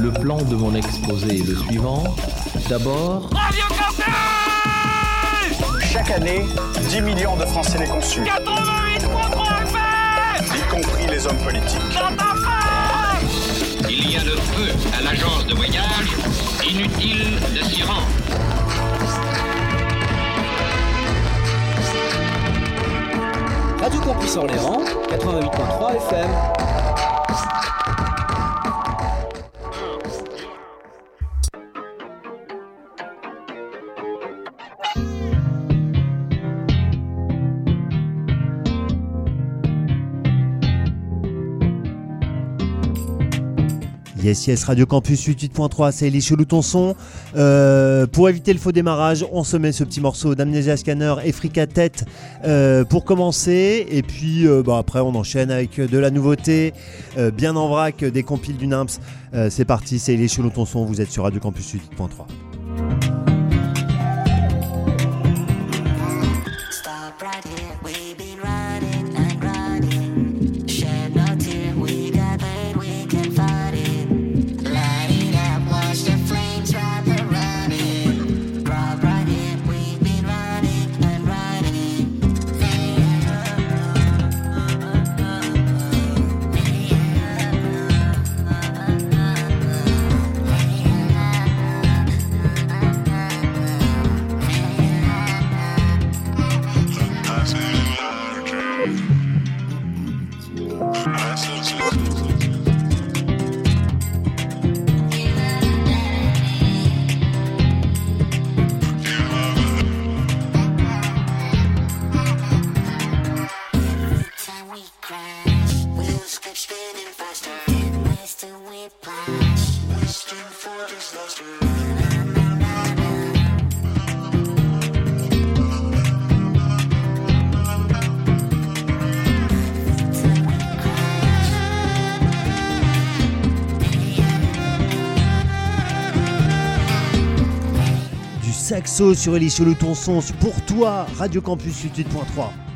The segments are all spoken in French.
Le plan de mon exposé est le suivant. D'abord, Radio Chaque année, 10 millions de Français les conçus, 88.3 FM y compris les hommes politiques. Dans ta face Il y a le feu à l'agence de voyage. Inutile de s'y rendre. Radio Campus Orléans, 88.3 FM. Yes, Radio Campus 88.3, c'est Elie Loutonson. Euh, pour éviter le faux démarrage, on se met ce petit morceau d'Amnesia Scanner et Frika Tête euh, pour commencer. Et puis euh, bah, après, on enchaîne avec de la nouveauté, bien en vrac, des compiles du NIMPS. C'est parti, c'est Elie Loutonson, vous êtes sur Radio Campus 88.3. saxo sur Elie Loutonson, pour toi, Radio Campus 88.3.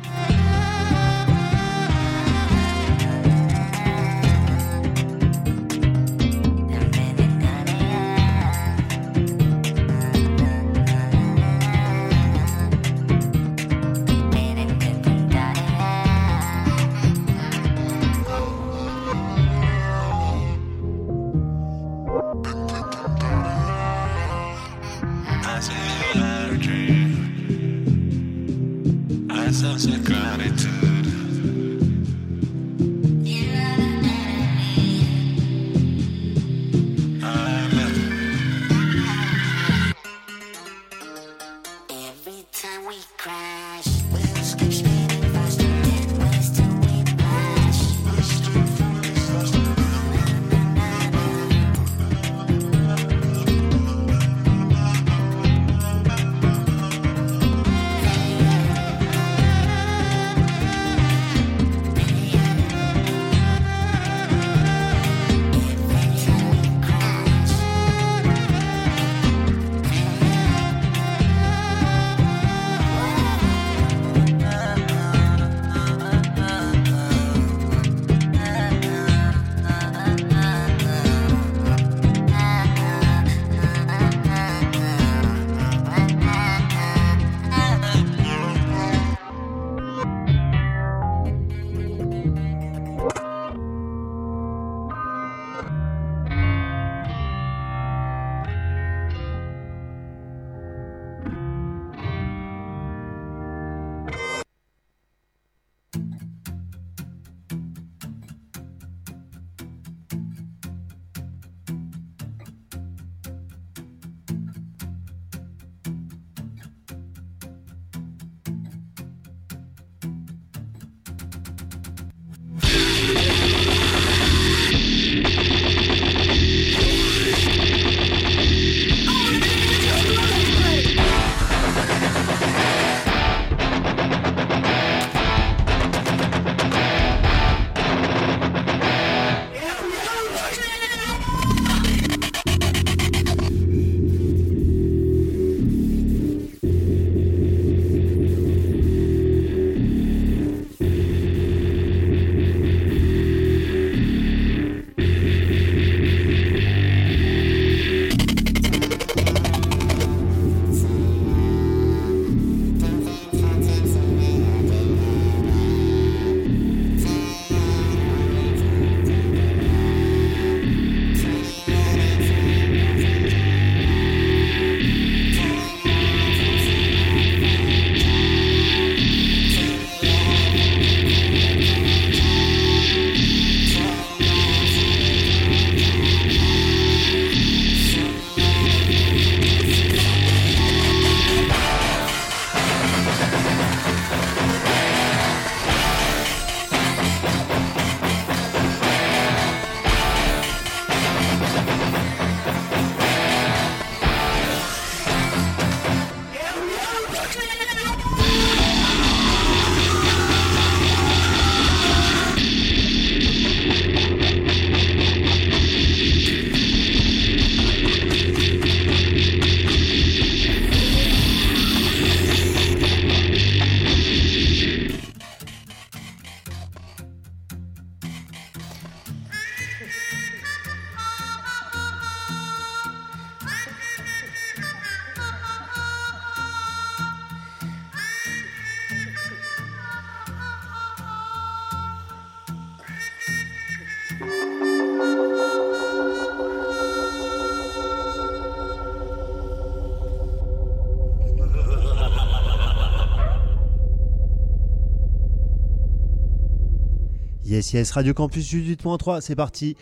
Radio Campus 18.3, c'est parti.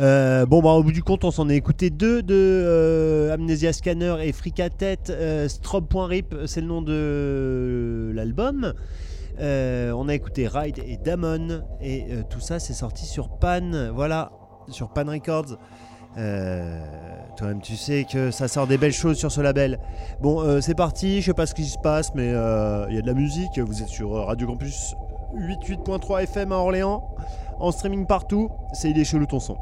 Euh, bon, bah, au bout du compte, on s'en est écouté deux de euh, Amnesia Scanner et Frika Tête. Euh, Strobe.rip, c'est le nom de l'album. Euh, on a écouté Ride et Damon. Et euh, tout ça, c'est sorti sur Pan. Voilà, sur Pan Records. Euh, Toi-même, tu sais que ça sort des belles choses sur ce label. Bon, euh, c'est parti. Je sais pas ce qui se passe, mais euh, il y a de la musique. Vous êtes sur euh, Radio Campus 88.3 FM à Orléans. En streaming partout. C'est Il est chelou ton son.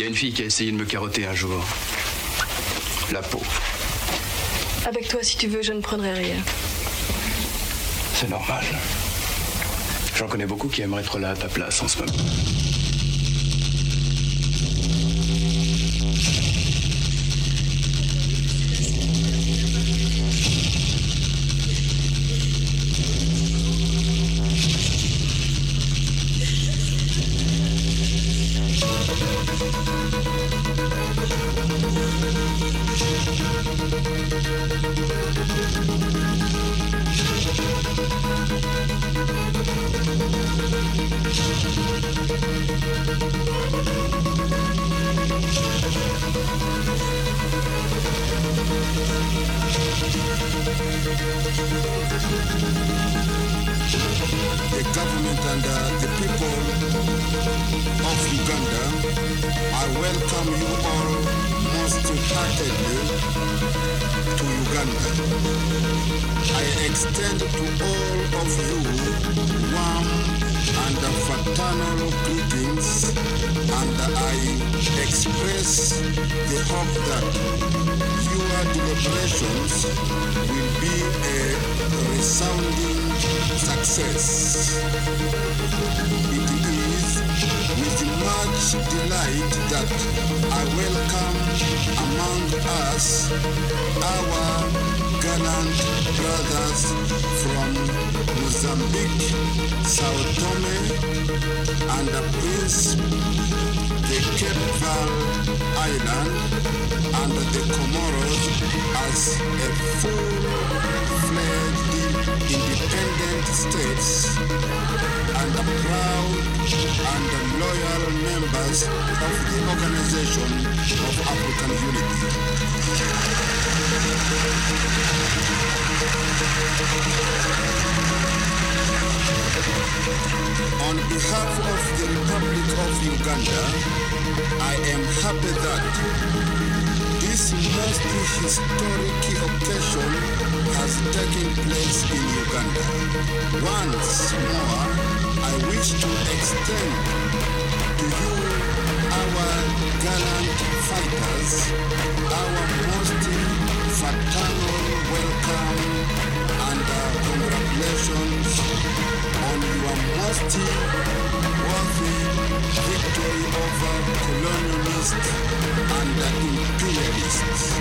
Il y a une fille qui a essayé de me carotter un jour. La peau. Avec toi, si tu veux, je ne prendrai rien. C'est normal. J'en connais beaucoup qui aimeraient être là à ta place en ce moment.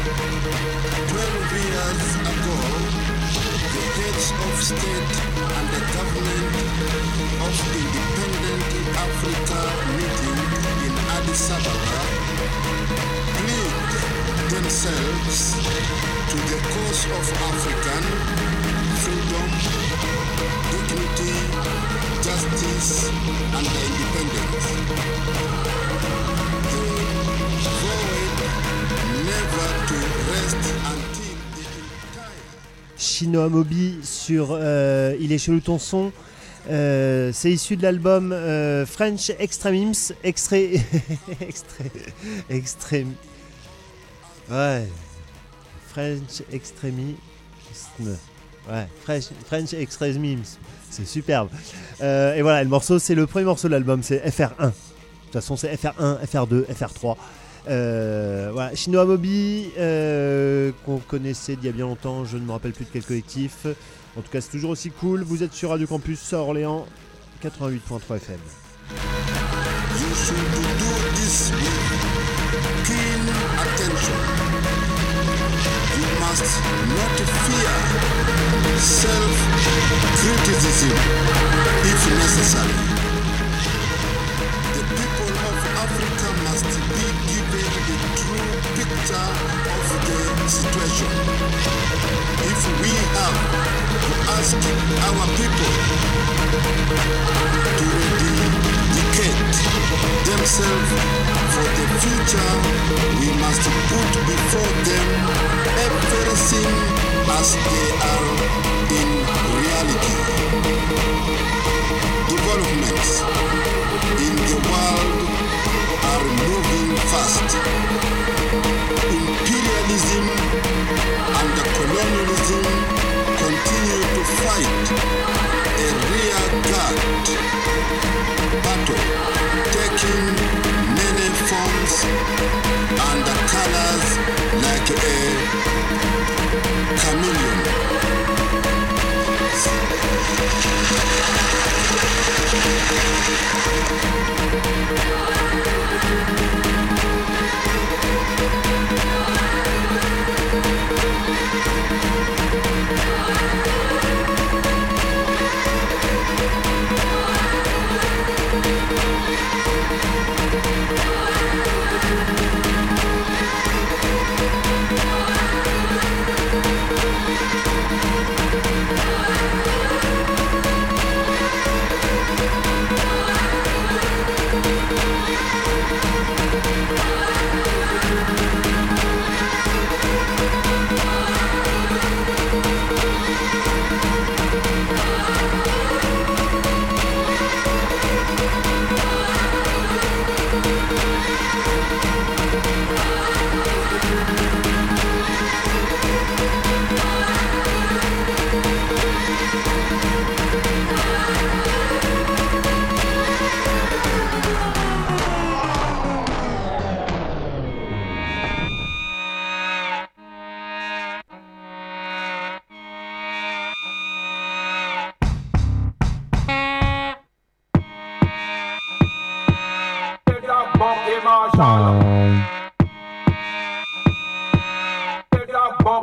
12 years ago, the heads of state and the government of Independent Africa meeting in Addis Ababa plead themselves to the cause of African freedom, dignity, justice, and independence. They vowed never to Chino Amobi sur euh, Il est chelou ton son. Euh, c'est issu de l'album euh, French Extremism. Extrait. extrait. Extrême. Ouais. French Extremism. Ouais. French, French Extremism. C'est superbe. Et voilà, le morceau, c'est le premier morceau de l'album, c'est FR1. De toute façon, c'est FR1, FR2, FR3. Euh, voilà, euh, qu'on connaissait d'il y a bien longtemps, je ne me rappelle plus de quel collectif. En tout cas, c'est toujours aussi cool. Vous êtes sur Radio Campus Orléans, 88.3 FM. You picture of the situation. If we have to ask our people to dedicate themselves for the future, we must put before them everything as they are in reality. Developments in the world are moving fast. communism continue to fight a rear guard battle taking many forms and colors like a chameleon.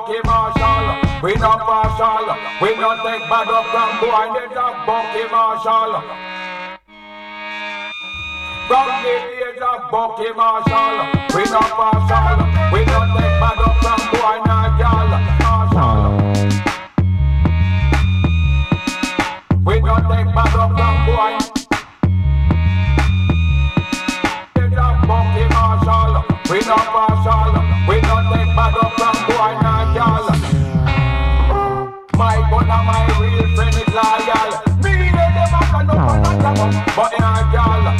Bucky Marshall. We not partial. We not take bad up from boy. They talk Bucky Marshall. From the age of Bucky Marshall. We not partial. We not take bad up from boy. Nah, girl. Marshall. We not take bad up from boy. Bucky Marshall. We not partial. We not take bad up But in a girl,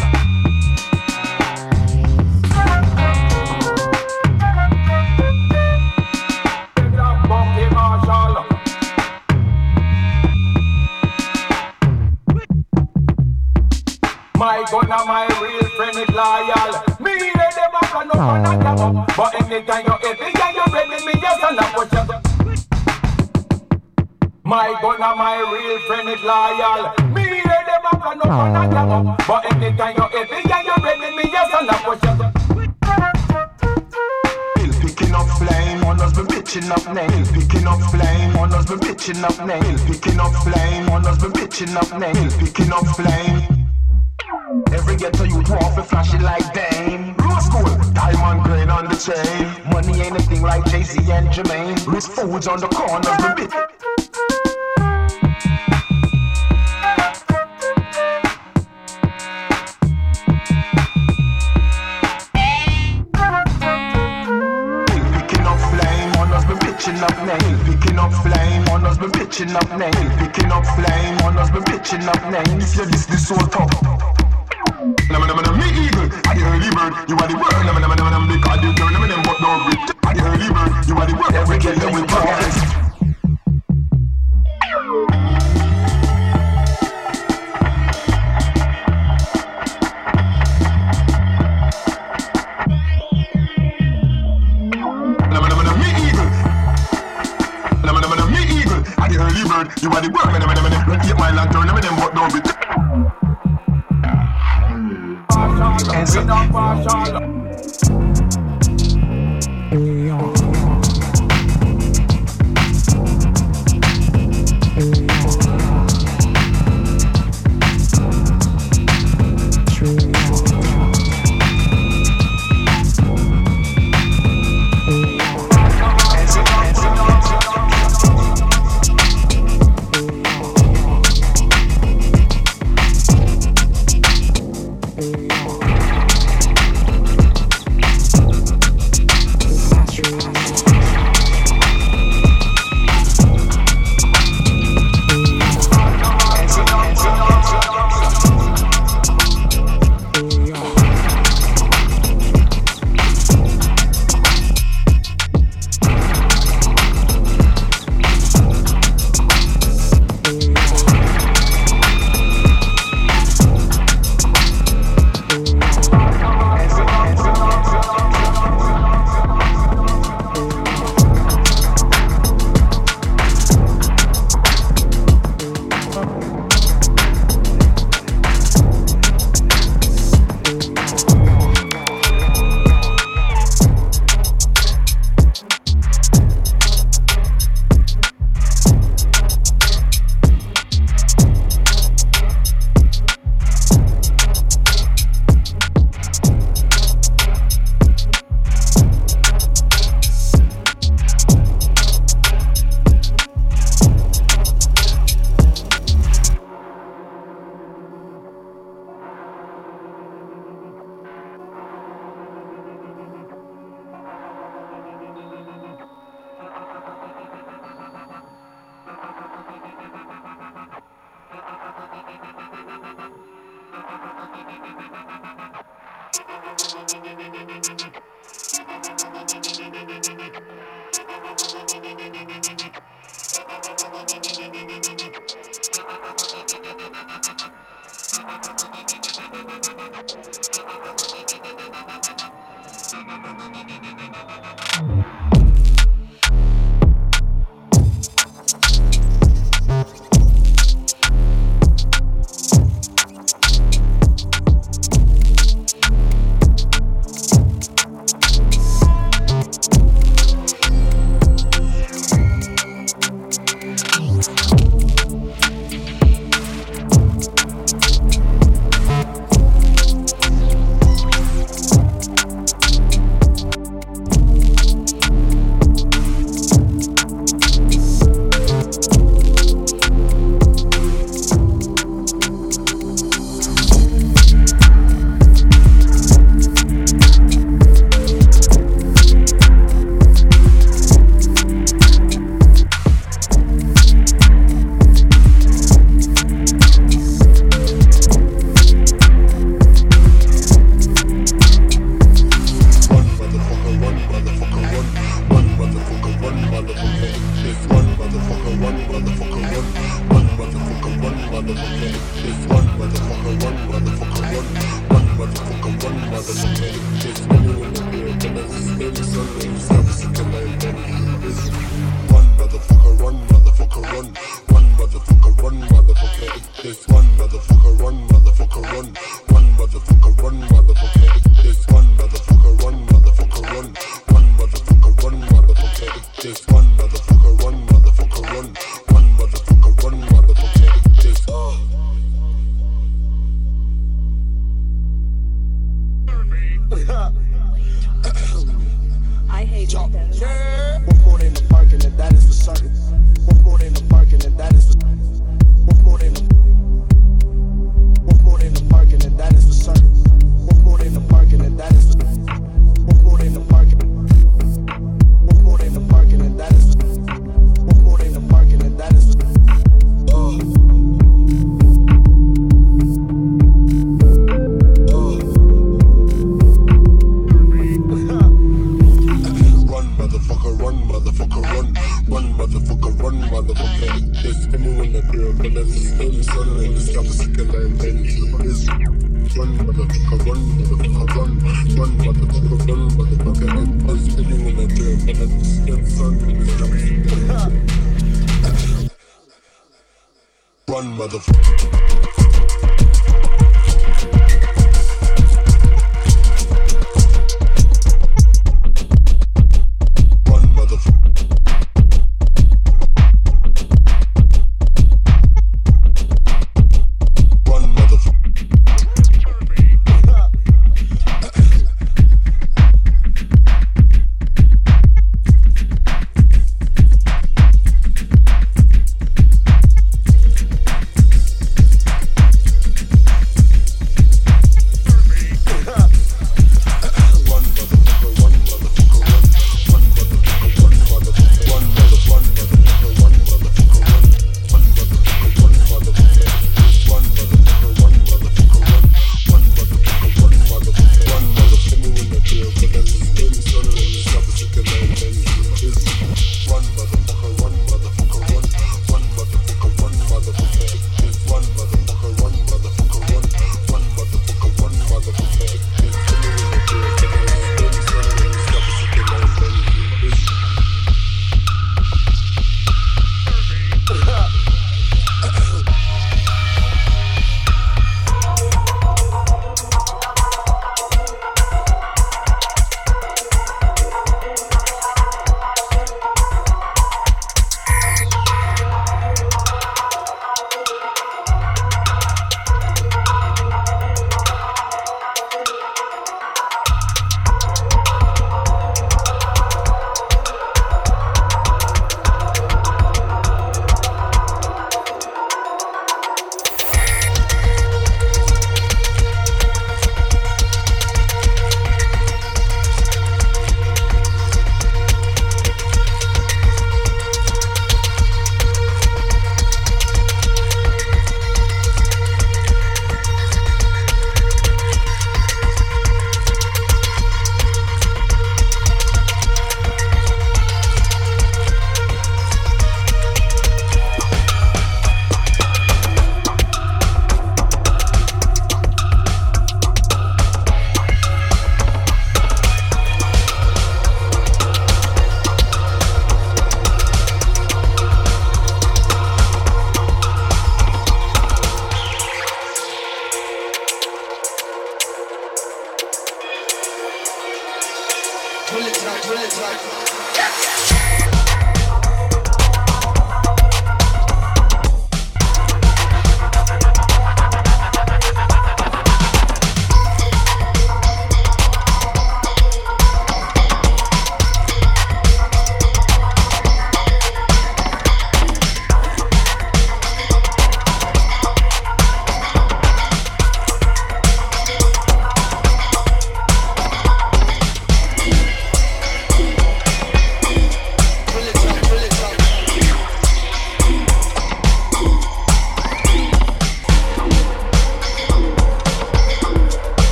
My gun and my real friend is loyal. Me, they never can no one up. But anytime you're heavy and you're ready, me just an you. My gun and my real friend is loyal. Me let them up and up and up and up, but anytime you hit me and you ready, me just and up with you. Picking up flame, on us be bitching up name. Hill picking up flame, on us be bitching up name. Hill picking up flame, on us be bitching up name. Hill picking up flame. Every ghetto you want to flash it like Dame. Chain. Money ain't a thing like Jay-Z and Jermaine. Rich foods on the corners, the bit. Picking up flame, on us be bitching up picking up flame, on us bitching up name. Hill picking up flame, on us be bitching up name. If this, this so tough. Now me, now me eagle, I the early bird. You are the world. Now me, now me, now me, because you turn me them but don't reach. I the early bird. You are the world. Every kill them with progress. You are the world, man, man, man, man. Take my lantern, man, man, but don't be. Win up our Charlotte.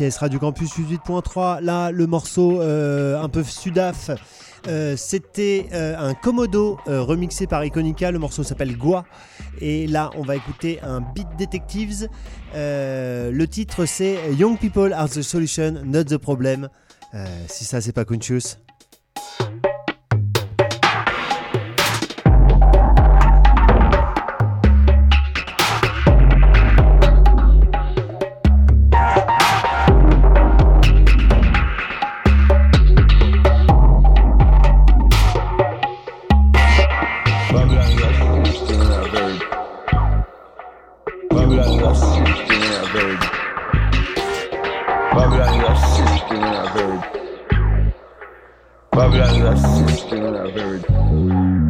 Yes, Radio Campus 18.3. Là, le morceau euh, un peu sudaf, euh, c'était euh, un Komodo remixé par Iconica. Le morceau s'appelle Gua. Et là, on va écouter un Beat Detectives. Le titre, c'est Young People are the solution, not the problem. Si ça, c'est pas conscious. Babylon is a system that's a very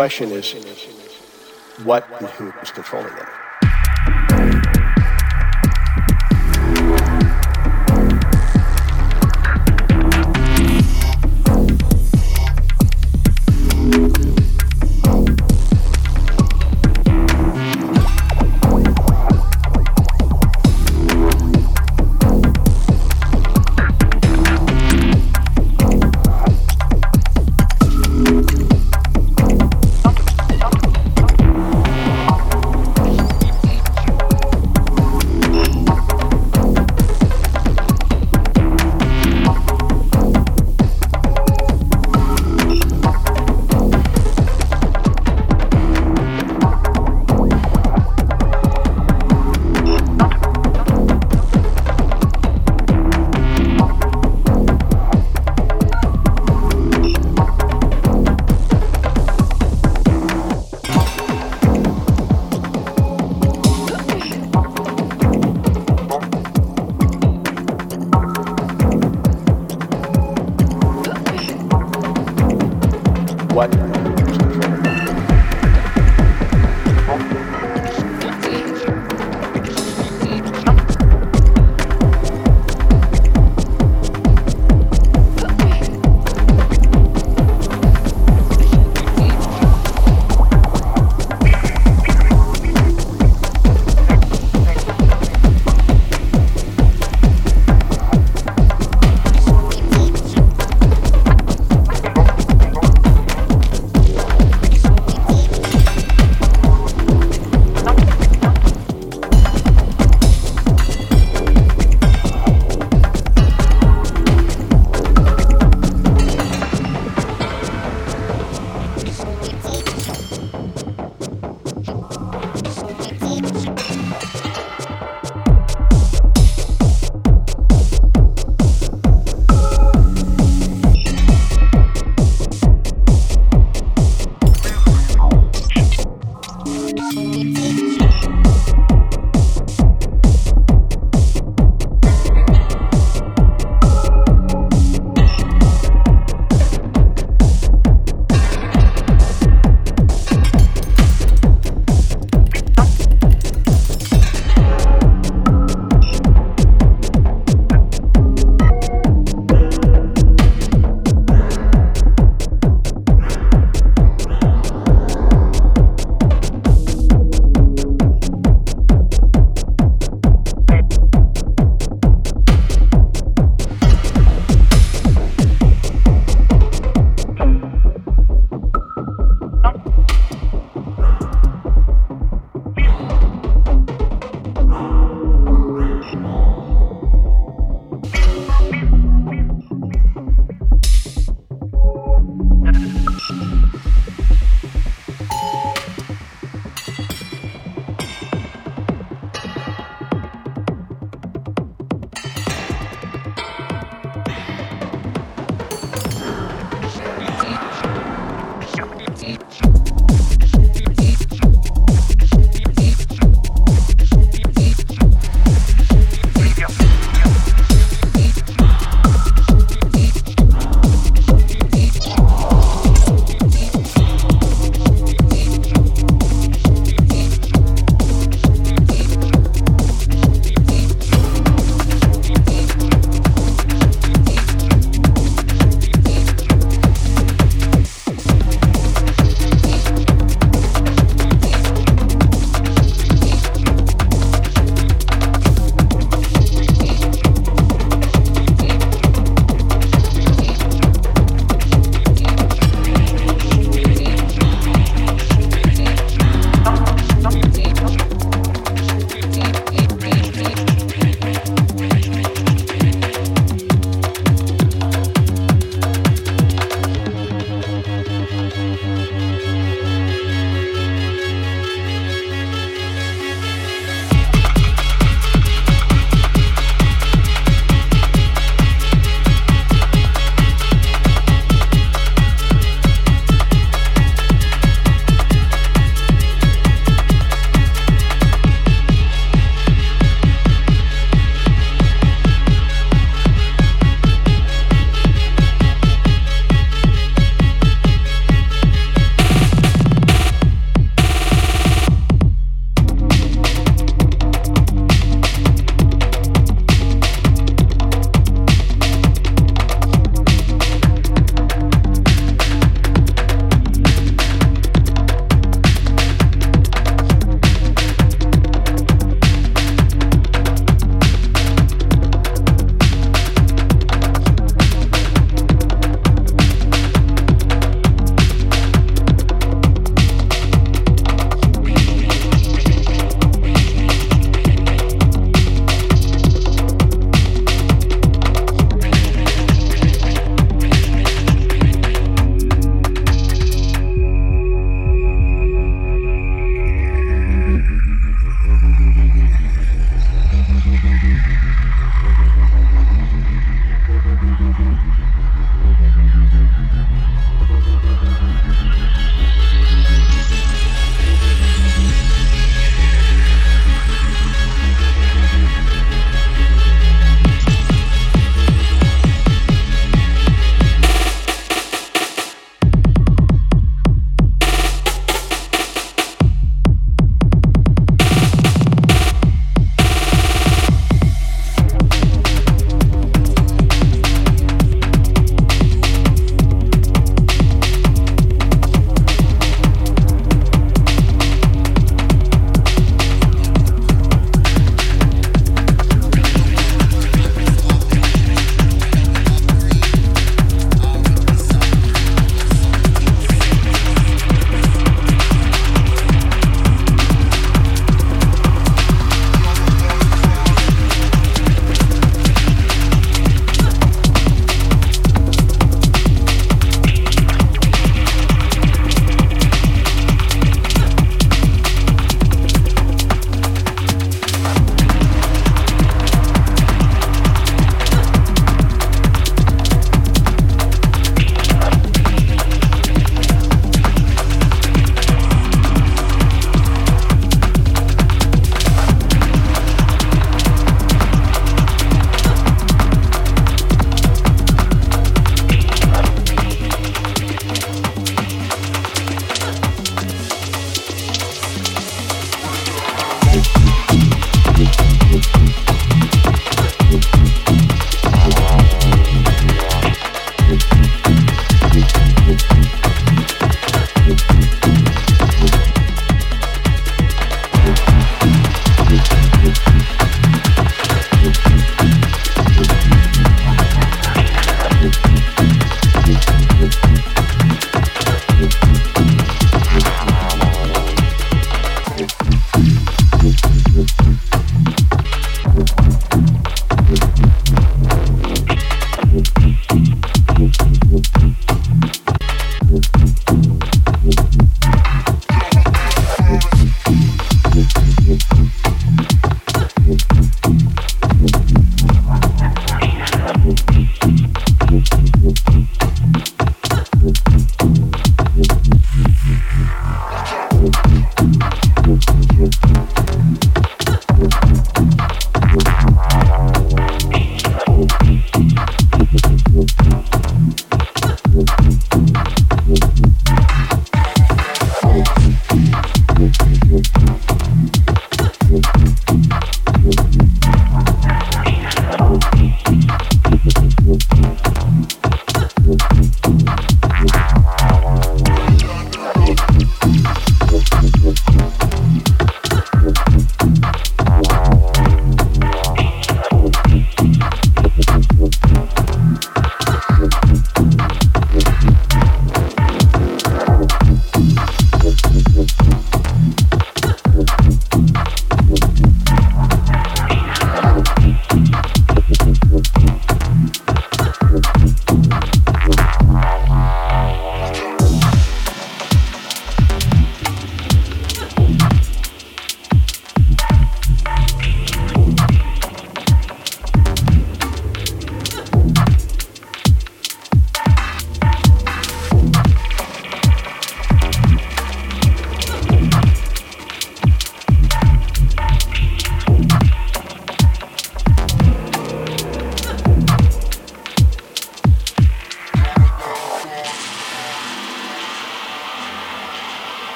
question is, what and who is controlling them?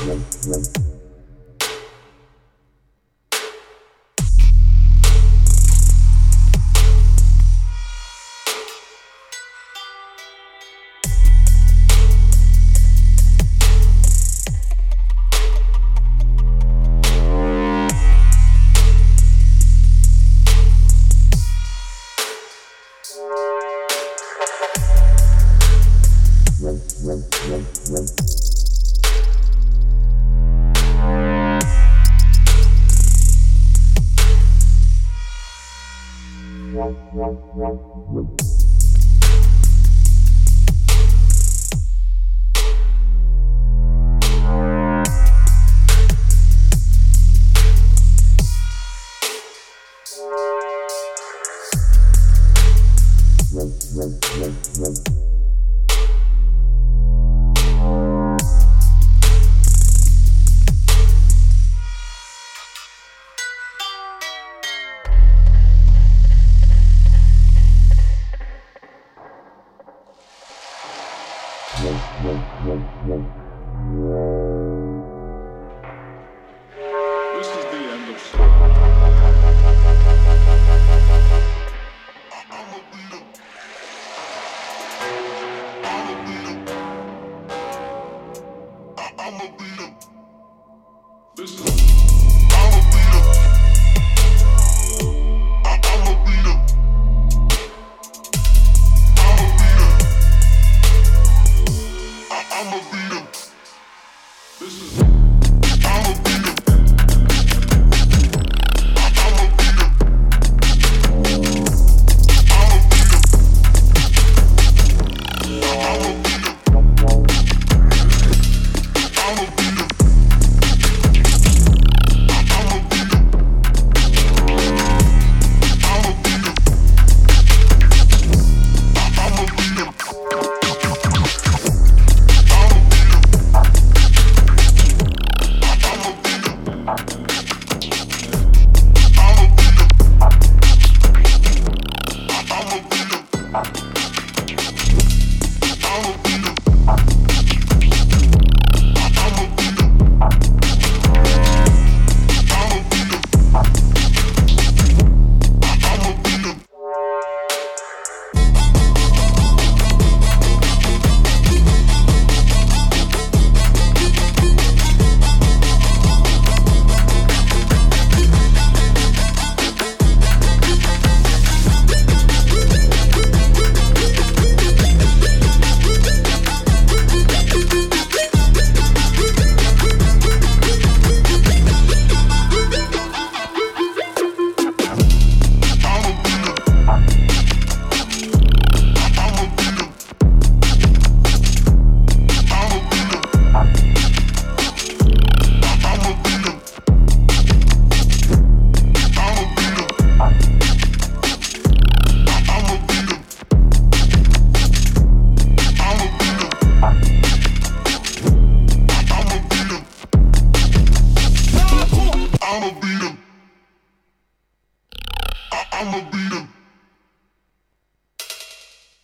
thank you.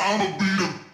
I'ma beat him.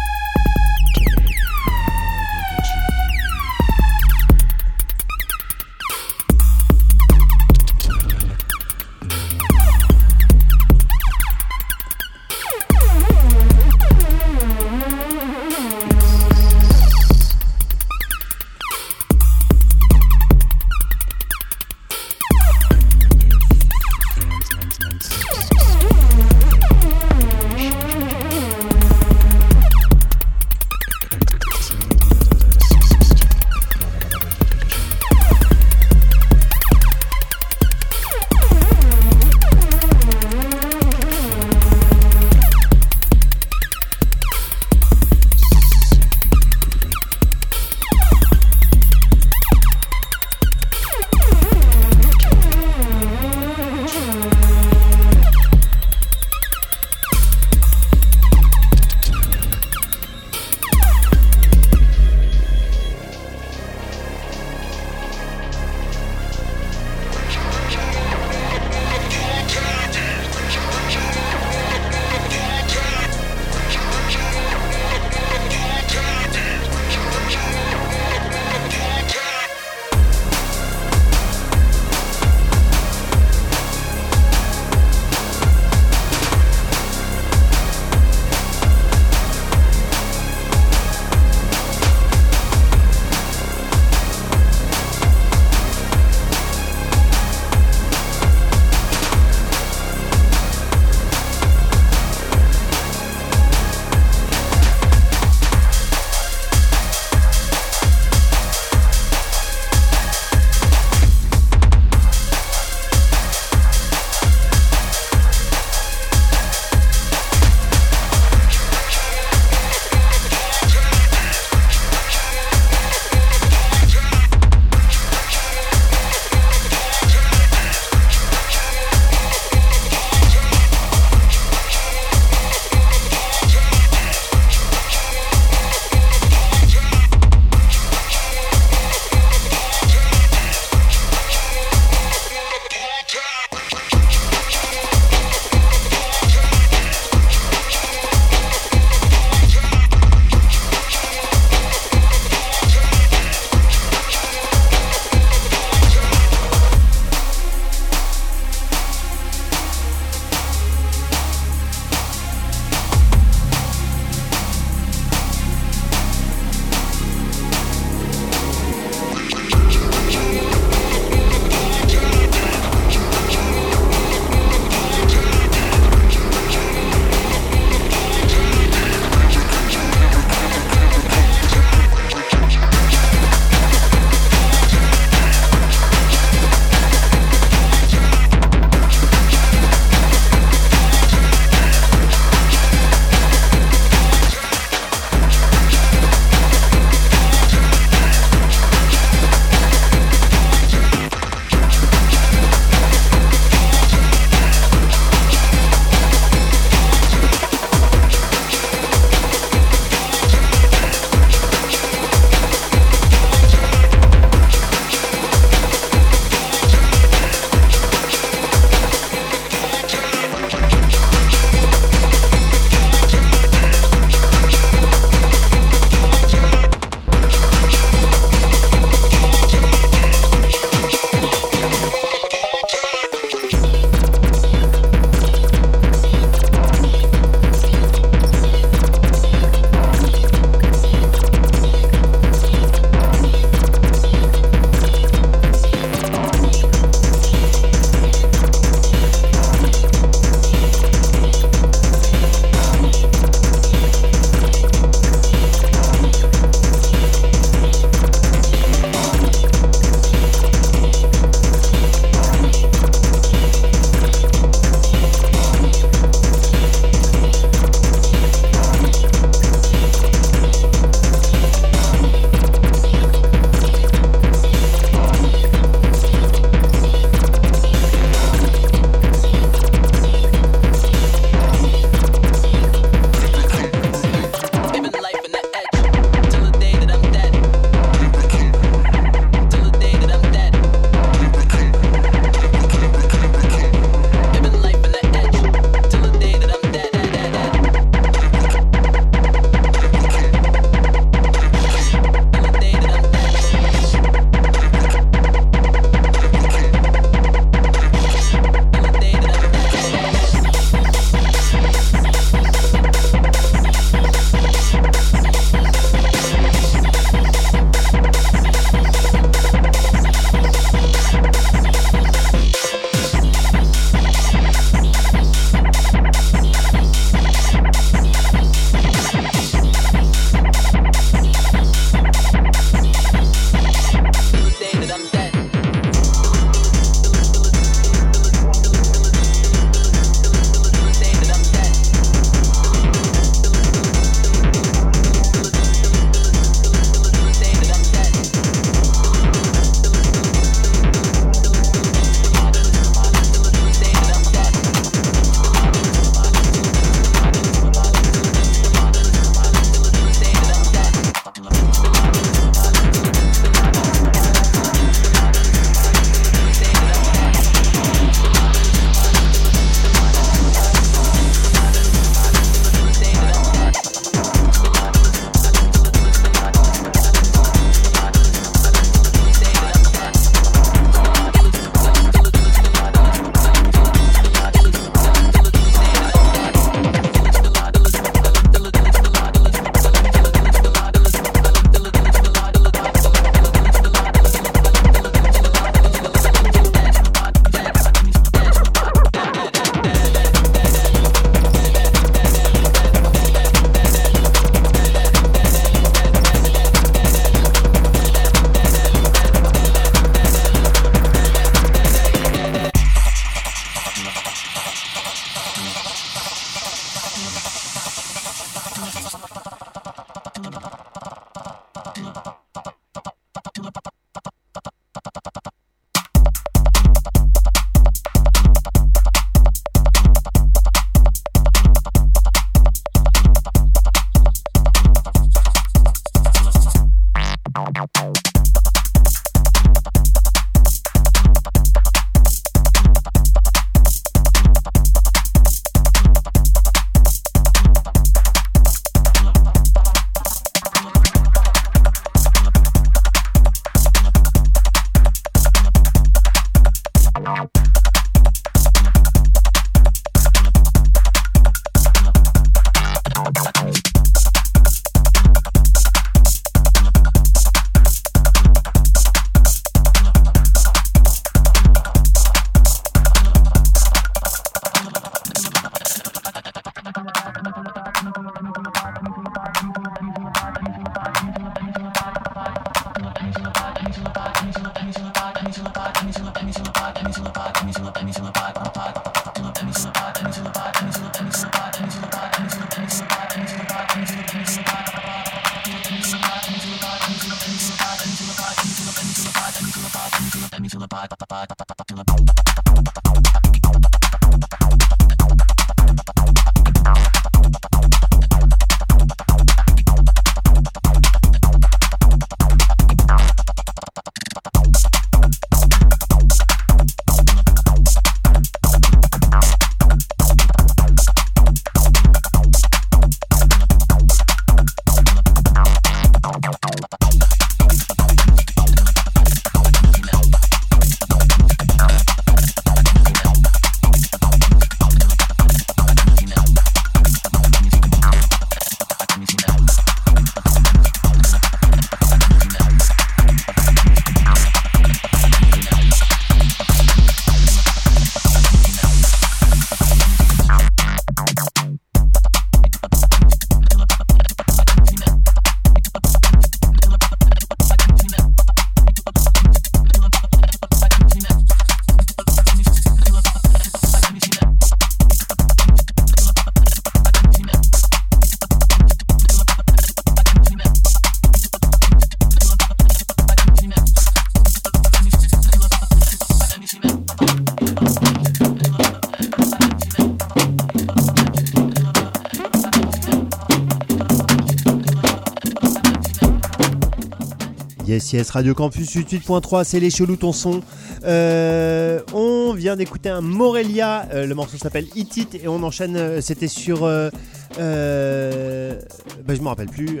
Radio Campus 88.3, c'est les chelous ton son. Euh, on vient d'écouter un Morelia, euh, le morceau s'appelle Hit It et on enchaîne, euh, c'était sur... Euh, bah, je me rappelle plus.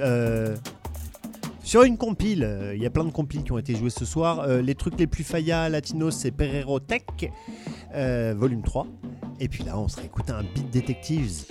sur une compile, il y a plein de compiles qui ont été joués ce soir. Les trucs les plus faillas latinos, c'est Perrero Tech, volume 3. Et puis là, on se réécoute un Beat Detectives.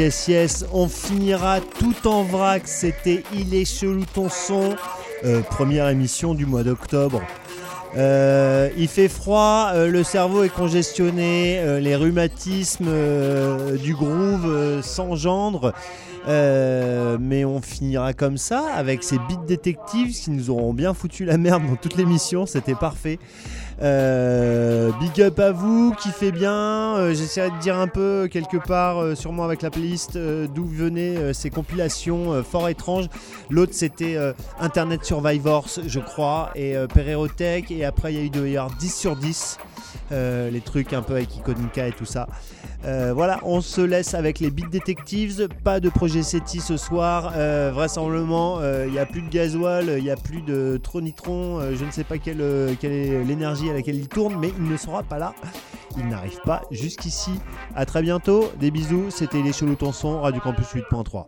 Yes, yes, on finira tout en vrac. C'était Il est chelou ton son, euh, première émission du mois d'octobre. Euh, il fait froid, euh, le cerveau est congestionné, les rhumatismes du groove s'engendrent. Mais on finira comme ça avec ces beats détectives qui nous auront bien foutu la merde dans toute l'émission, c'était parfait. Big up à vous, kiffez bien. Euh, J'essaierai de dire un peu quelque part, euh, sûrement avec la playlist, euh, d'où venaient euh, ces compilations euh, fort étranges. L'autre c'était euh, Internet Survivors, je crois, et euh, Pererotech. Et après il y a eu de y avoir 10 sur 10. euh, les trucs un peu avec Iconica et tout ça. Euh, voilà, on se laisse avec les Beat Detectives. Pas de projet SETI ce soir. Euh, vraisemblablement, euh, il n'y a plus de gasoil, il n'y a plus de tronitron. euh, je ne sais pas quelle, euh, quelle est l'énergie à laquelle il tourne, mais il ne sera pas là il n'arrive pas jusqu'ici. A très bientôt, des bisous, c'était les Cheloutons Son, Radio Campus 8.3.